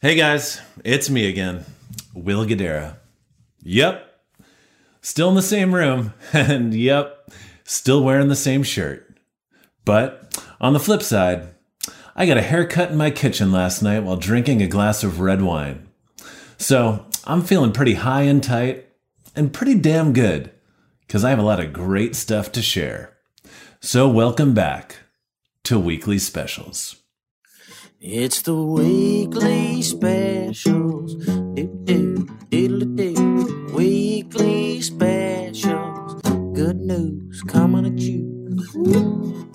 Hey guys, it's me again, Will Guidara. Yep, still in the same room, and yep, still wearing the same shirt. But on the flip side, I got a haircut in my kitchen last night while drinking a glass of red wine. So I'm feeling pretty high and tight and pretty damn good because I have a lot of great stuff to share. So welcome back to Weekly Specials. It's the weekly specials. Weekly specials. Good news coming at you.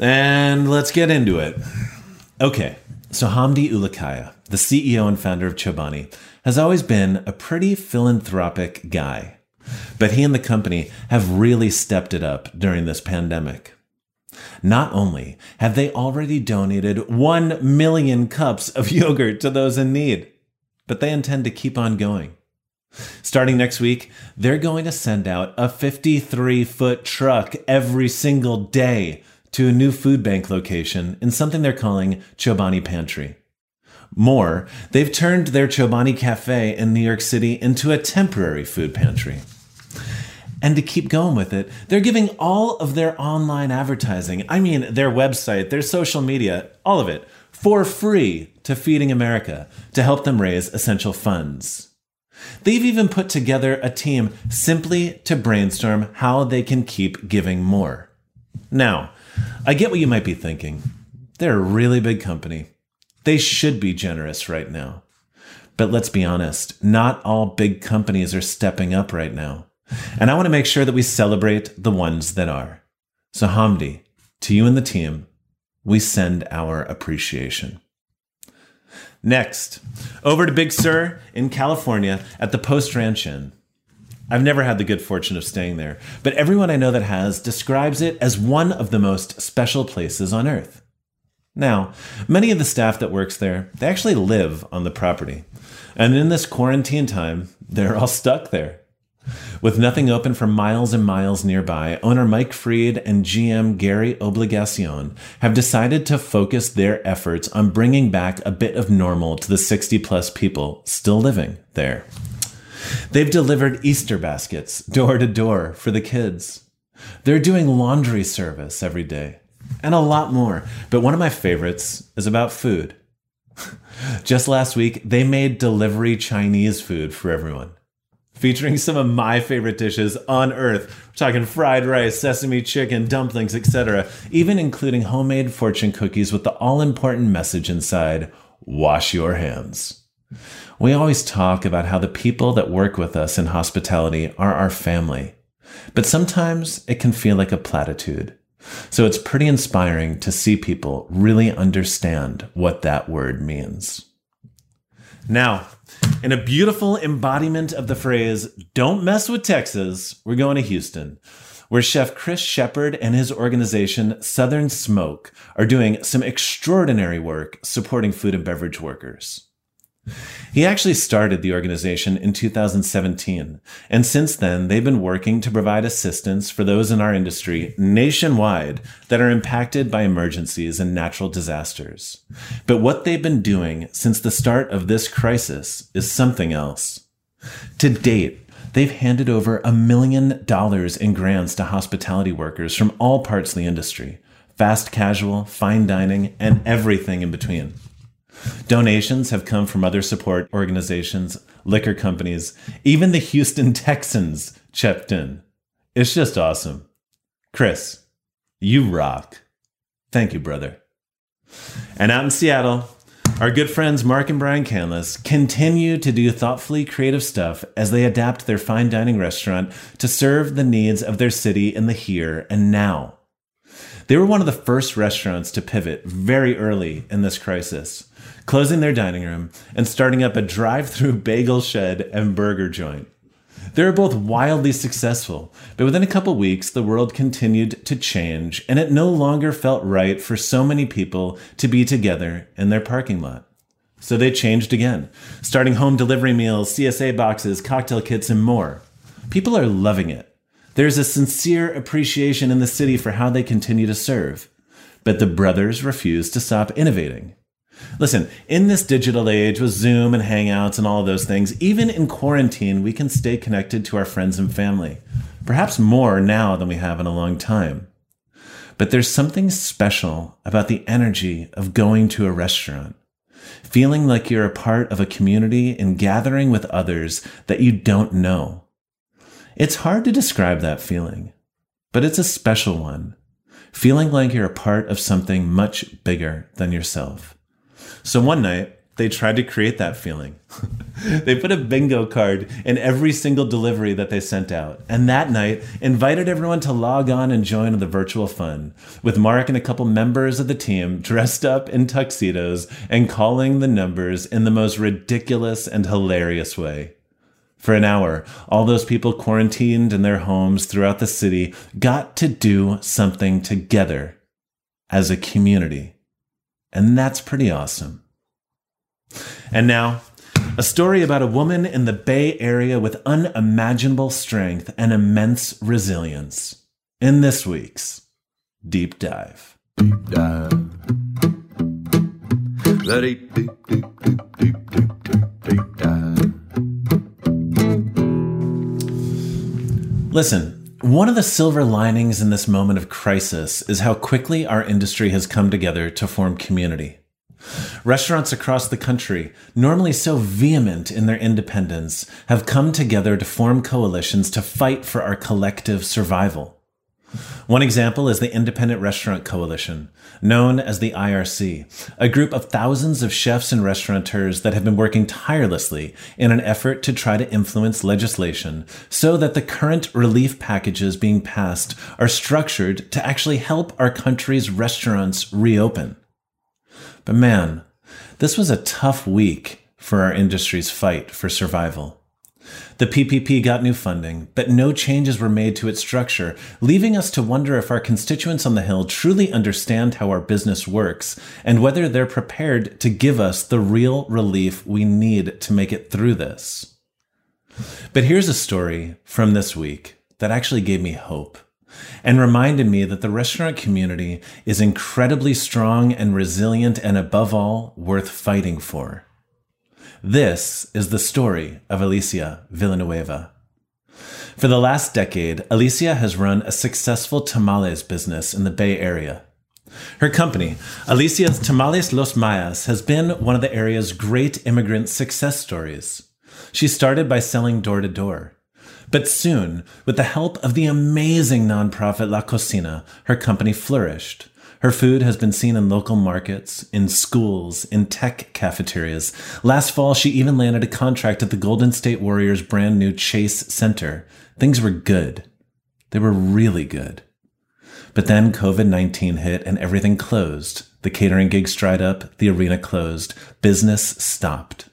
And let's get into it. Okay, so Hamdi Ulukaya, the CEO and founder of Chobani, has always been a pretty philanthropic guy. But he and the company have really stepped it up during this pandemic. Not only have they already donated 1 million cups of yogurt to those in need, but they intend to keep on going. Starting next week, they're going to send out a 53 foot truck every single day to a new food bank location in something they're calling Chobani Pantry. More, they've turned their Chobani Cafe in New York City into a temporary food pantry. And to keep going with it, they're giving all of their online advertising, I mean, their website, their social media, all of it, for free to Feeding America to help them raise essential funds. They've even put together a team simply to brainstorm how they can keep giving more. Now, I get what you might be thinking. They're a really big company. They should be generous right now. But let's be honest, not all big companies are stepping up right now. And I want to make sure that we celebrate the ones that are. So, Hamdi, to you and the team, we send our appreciation. Next, over to Big Sur in California at the Post Ranch Inn. I've never had the good fortune of staying there, but everyone I know that has describes it as one of the most special places on earth. Now, many of the staff that works there, they actually live on the property. And in this quarantine time, they're all stuck there. With nothing open for miles and miles nearby, owner Mike Freed and GM Gary Obligacion have decided to focus their efforts on bringing back a bit of normal to the 60 plus people still living there. They've delivered Easter baskets door to door for the kids. They're doing laundry service every day and a lot more. But one of my favorites is about food. Just last week, they made delivery Chinese food for everyone featuring some of my favorite dishes on earth. We're talking fried rice, sesame chicken, dumplings, etc., even including homemade fortune cookies with the all important message inside wash your hands. We always talk about how the people that work with us in hospitality are our family, but sometimes it can feel like a platitude. So it's pretty inspiring to see people really understand what that word means. Now, in a beautiful embodiment of the phrase, don't mess with Texas, we're going to Houston, where Chef Chris Shepard and his organization, Southern Smoke, are doing some extraordinary work supporting food and beverage workers. He actually started the organization in 2017, and since then they've been working to provide assistance for those in our industry nationwide that are impacted by emergencies and natural disasters. But what they've been doing since the start of this crisis is something else. To date, they've handed over a million dollars in grants to hospitality workers from all parts of the industry fast casual, fine dining, and everything in between. Donations have come from other support organizations, liquor companies, even the Houston Texans chipped in. It's just awesome. Chris, you rock. Thank you, brother. And out in Seattle, our good friends Mark and Brian Canlis continue to do thoughtfully creative stuff as they adapt their fine dining restaurant to serve the needs of their city in the here and now. They were one of the first restaurants to pivot very early in this crisis closing their dining room and starting up a drive through bagel shed and burger joint. They were both wildly successful, but within a couple weeks, the world continued to change, and it no longer felt right for so many people to be together in their parking lot. So they changed again, starting home delivery meals, CSA boxes, cocktail kits, and more. People are loving it. There's a sincere appreciation in the city for how they continue to serve. But the brothers refuse to stop innovating. Listen, in this digital age with Zoom and Hangouts and all those things, even in quarantine, we can stay connected to our friends and family. Perhaps more now than we have in a long time. But there's something special about the energy of going to a restaurant, feeling like you're a part of a community and gathering with others that you don't know. It's hard to describe that feeling, but it's a special one, feeling like you're a part of something much bigger than yourself. So one night, they tried to create that feeling. they put a bingo card in every single delivery that they sent out. And that night, invited everyone to log on and join the virtual fun, with Mark and a couple members of the team dressed up in tuxedos and calling the numbers in the most ridiculous and hilarious way. For an hour, all those people quarantined in their homes throughout the city got to do something together as a community. And that's pretty awesome. And now, a story about a woman in the Bay Area with unimaginable strength and immense resilience. In this week's Deep Dive. Deep Dive. Deep, deep, deep, deep, deep, deep, deep, deep. Listen, one of the silver linings in this moment of crisis is how quickly our industry has come together to form community. Restaurants across the country, normally so vehement in their independence, have come together to form coalitions to fight for our collective survival. One example is the Independent Restaurant Coalition, known as the IRC, a group of thousands of chefs and restaurateurs that have been working tirelessly in an effort to try to influence legislation so that the current relief packages being passed are structured to actually help our country's restaurants reopen. But man, this was a tough week for our industry's fight for survival. The PPP got new funding, but no changes were made to its structure, leaving us to wonder if our constituents on the Hill truly understand how our business works and whether they're prepared to give us the real relief we need to make it through this. But here's a story from this week that actually gave me hope and reminded me that the restaurant community is incredibly strong and resilient and above all worth fighting for. This is the story of Alicia Villanueva. For the last decade, Alicia has run a successful tamales business in the Bay Area. Her company, Alicia's Tamales Los Mayas, has been one of the area's great immigrant success stories. She started by selling door to door. But soon, with the help of the amazing nonprofit La Cocina, her company flourished. Her food has been seen in local markets, in schools, in tech cafeterias. Last fall, she even landed a contract at the Golden State Warriors' brand new Chase Center. Things were good. They were really good. But then COVID 19 hit and everything closed. The catering gigs dried up, the arena closed, business stopped.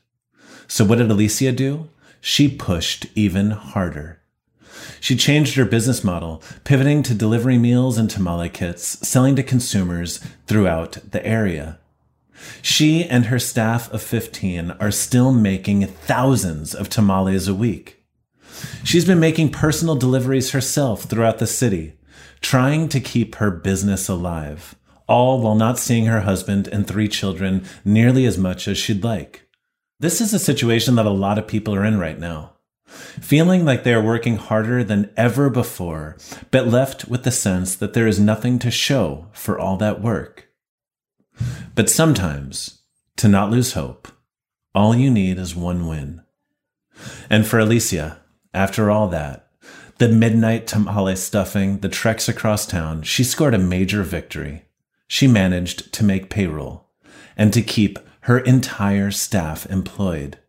So what did Alicia do? she pushed even harder. She changed her business model, pivoting to delivering meals and tamale kits, selling to consumers throughout the area. She and her staff of 15 are still making thousands of tamales a week. She's been making personal deliveries herself throughout the city, trying to keep her business alive, all while not seeing her husband and three children nearly as much as she'd like. This is a situation that a lot of people are in right now. Feeling like they are working harder than ever before, but left with the sense that there is nothing to show for all that work. But sometimes, to not lose hope, all you need is one win. And for Alicia, after all that, the midnight tamale stuffing, the treks across town, she scored a major victory. She managed to make payroll and to keep her entire staff employed.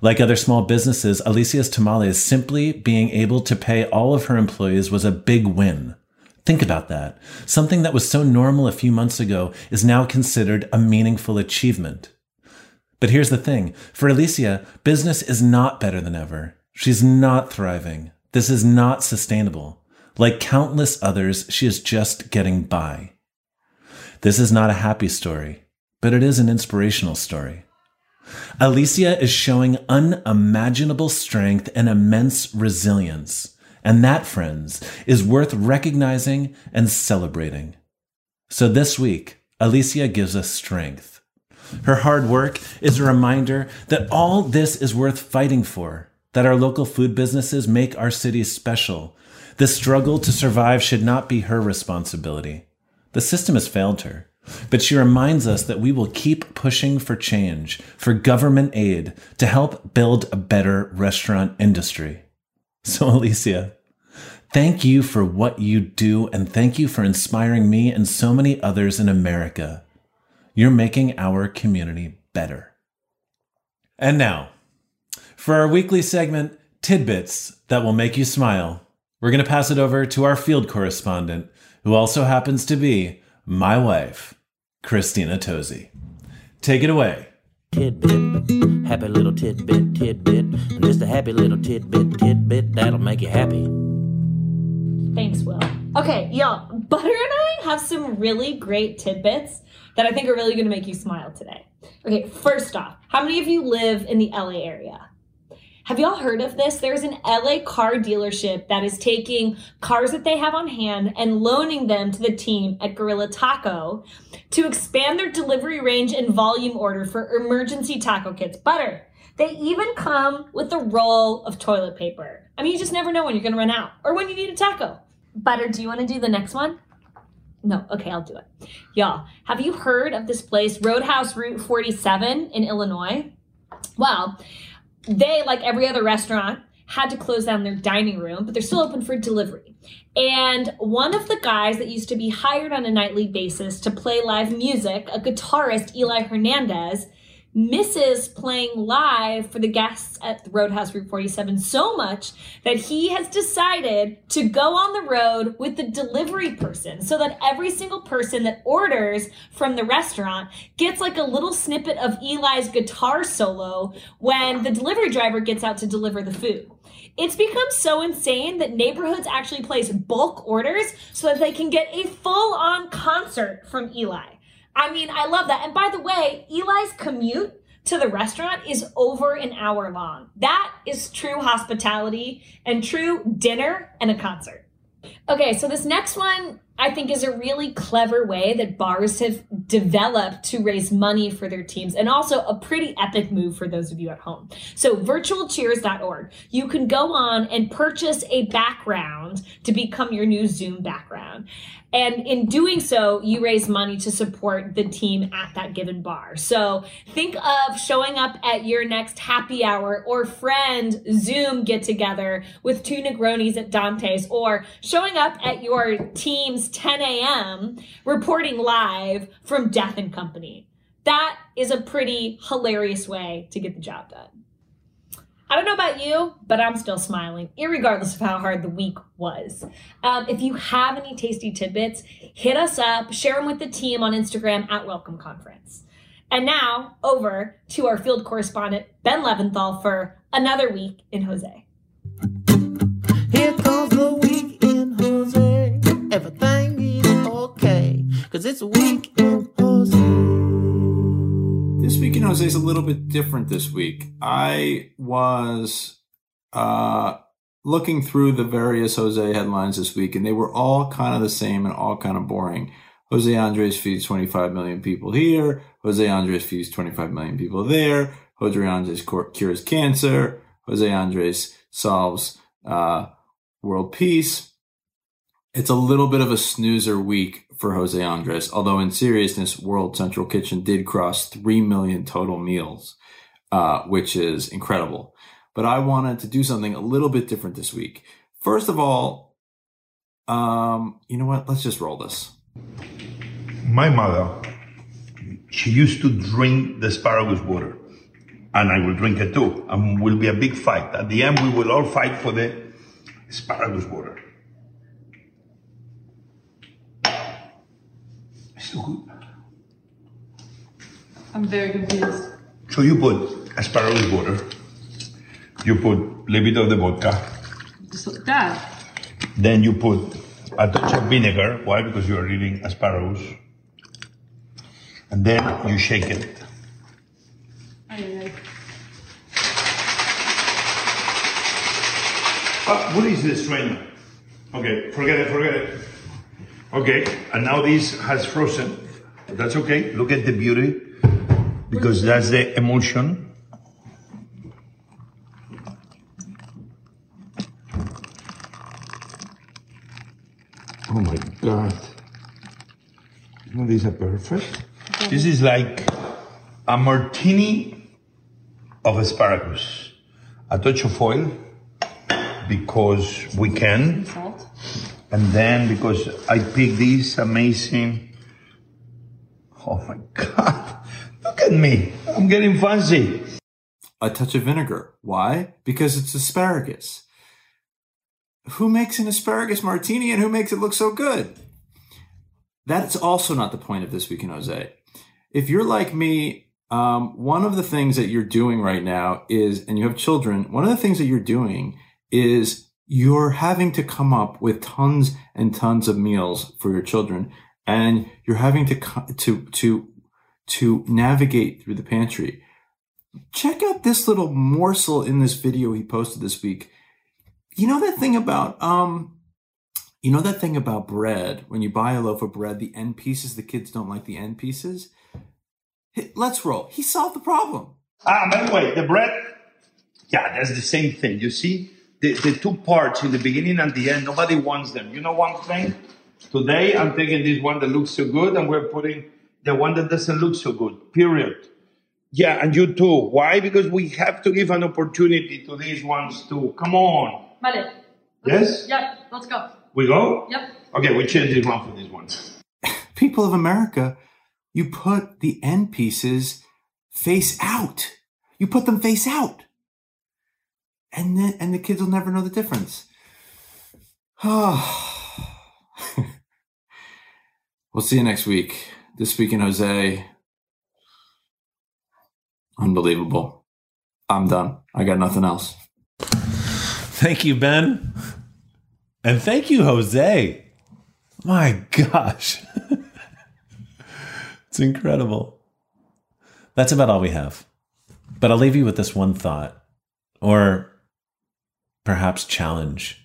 Like other small businesses, Alicia's Tamales simply being able to pay all of her employees was a big win. Think about that. Something that was so normal a few months ago is now considered a meaningful achievement. But here's the thing. For Alicia, business is not better than ever. She's not thriving. This is not sustainable. Like countless others, she is just getting by. This is not a happy story but it is an inspirational story. Alicia is showing unimaginable strength and immense resilience. And that, friends, is worth recognizing and celebrating. So this week, Alicia gives us strength. Her hard work is a reminder that all this is worth fighting for, that our local food businesses make our cities special. The struggle to survive should not be her responsibility. The system has failed her, but she reminds us that we will keep pushing for change, for government aid to help build a better restaurant industry. So, Alicia, thank you for what you do, and thank you for inspiring me and so many others in America. You're making our community better. And now, for our weekly segment, Tidbits That Will Make You Smile, we're going to pass it over to our field correspondent, who also happens to be my wife, Christina Tosi. Take it away. Tidbit, happy little tidbit, tidbit, and just a happy little tidbit, tidbit that'll make you happy. Thanks, Will. Okay, y'all, Butter and I have some really great tidbits that I think are really gonna make you smile today. Okay, first off, how many of you live in the LA area? Have y'all heard of this? There's an LA car dealership that is taking cars that they have on hand and loaning them to the team at Guerrilla Taco to expand their delivery range and volume order for emergency taco kits. Butter. They even come with a roll of toilet paper. I mean, you just never know when you're gonna run out or when you need a taco. Butter, do you wanna do the next one? No, okay, I'll do it. Y'all, have you heard of this place, Roadhouse Route 47 in Illinois? Well, they, like every other restaurant, had to close down their dining room, but they're still open for delivery. And one of the guys that used to be hired on a nightly basis to play live music, a guitarist, Eli Hernandez, misses playing live for the guests at the Roadhouse Route 47 so much that he has decided to go on the road with the delivery person so that every single person that orders from the restaurant gets like a little snippet of Eli's guitar solo when the delivery driver gets out to deliver the food. It's become so insane that neighborhoods actually place bulk orders so that they can get a full on concert from Eli. I mean, I love that. And by the way, Eli's commute to the restaurant is over an hour long. That is true hospitality and true dinner and a concert. Okay, so this next one I think is a really clever way that bars have developed to raise money for their teams and also a pretty epic move for those of you at home. So virtualcheers.org, you can go on and purchase a background to become your new Zoom background. And in doing so, you raise money to support the team at that given bar. So think of showing up at your next happy hour or friend Zoom get together with two Negronis at Dante's or showing up at your team's 10 a.m. reporting live from Death and Company. That is a pretty hilarious way to get the job done. I don't know about you, but I'm still smiling, regardless of how hard the week was. Um, if you have any tasty tidbits, hit us up, share them with the team on Instagram at Welcome Conference. And now over to our field correspondent, Ben Leventhal, for another week in Jose. Okay. Cause it's week in Jose. This week in Jose is a little bit different this week. I was uh, looking through the various Jose headlines this week, and they were all kind of the same and all kind of boring. Jose Andres feeds 25 million people here. Jose Andres feeds 25 million people there. Jose Andres cures cancer. Jose Andres solves uh, world peace. It's a little bit of a snoozer week for Jose Andres, although in seriousness, World Central Kitchen did cross 3 million total meals, uh, which is incredible. But I wanted to do something a little bit different this week. First of all, um, you know what? Let's just roll this. my mother, she used to drink the asparagus water, and I will drink it too, and will be a big fight. At the end, we will all fight for the asparagus water. So good. I'm very confused. So you put asparagus water, you put a little bit of the vodka, Just like that. then you put a touch of vinegar. Why? Because you are eating asparagus. And then you shake it. Uh, what is the strainer? Okay, forget it, forget it. Okay, and now this has frozen. That's okay. Look at the beauty. because that's the emulsion. Oh my God. No, these are perfect. This is like a martini of asparagus. A touch of oil because we can. And then because I picked these amazing. Oh my God. Look at me. I'm getting fancy. A touch of vinegar. Why? Because it's asparagus. Who makes an asparagus martini and who makes it look so good? That's also not the point of this week in Jose. If you're like me, um, one of the things that you're doing right now is, and you have children, one of the things that you're doing is you're having to come up with tons and tons of meals for your children, and you're having to to to to navigate through the pantry. Check out this little morsel in this video he posted this week. You know that thing about um you know that thing about bread when you buy a loaf of bread the end pieces the kids don't like the end pieces? Let's roll. He solved the problem. Ah, by the way, the bread, yeah, that's the same thing. You see, the, the two parts in the beginning and the end, nobody wants them. You know one thing? Today, I'm taking this one that looks so good, and we're putting the one that doesn't look so good, period. Yeah, and you too. Why? Because we have to give an opportunity to these ones too. Come on. Vale. Yes? Yep, let's go. We go? Yep. Okay, we change this one for this one. People of America, you put the end pieces face out. You put them face out. And then and the kids will never know the difference. we'll see you next week. This week in Jose. Unbelievable. I'm done. I got nothing else. Thank you, Ben. And thank you, Jose. My gosh. it's incredible. That's about all we have. But I'll leave you with this one thought, or perhaps challenge.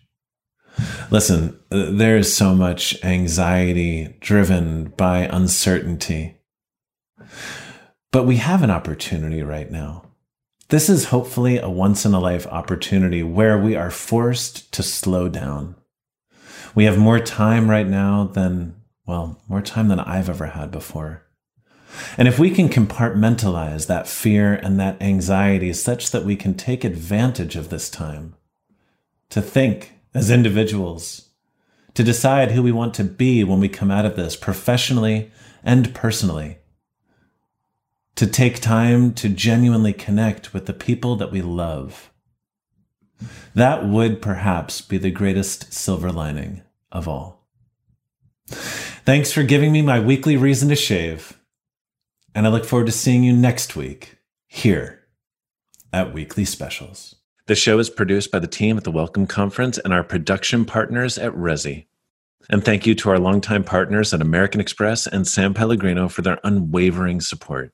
Listen, there is so much anxiety driven by uncertainty. But we have an opportunity right now. This is hopefully a once in a life opportunity where we are forced to slow down. We have more time right now than, well, more time than I've ever had before. And if we can compartmentalize that fear and that anxiety such that we can take advantage of this time to think as individuals, to decide who we want to be when we come out of this professionally and personally, to take time to genuinely connect with the people that we love. That would perhaps be the greatest silver lining of all. Thanks for giving me my weekly reason to shave. And I look forward to seeing you next week here at Weekly Specials. The show is produced by the team at the Welcome Conference and our production partners at Resy. And thank you to our longtime partners at American Express and San Pellegrino for their unwavering support.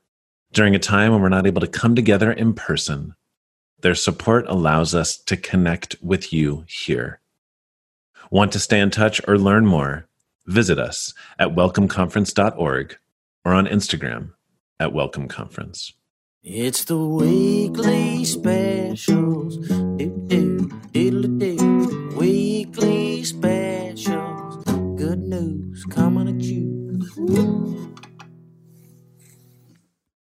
During a time when we're not able to come together in person, their support allows us to connect with you here. Want to stay in touch or learn more? Visit us at welcomeconference.org or on Instagram at Welcome Conference. It's the weekly specials. Do,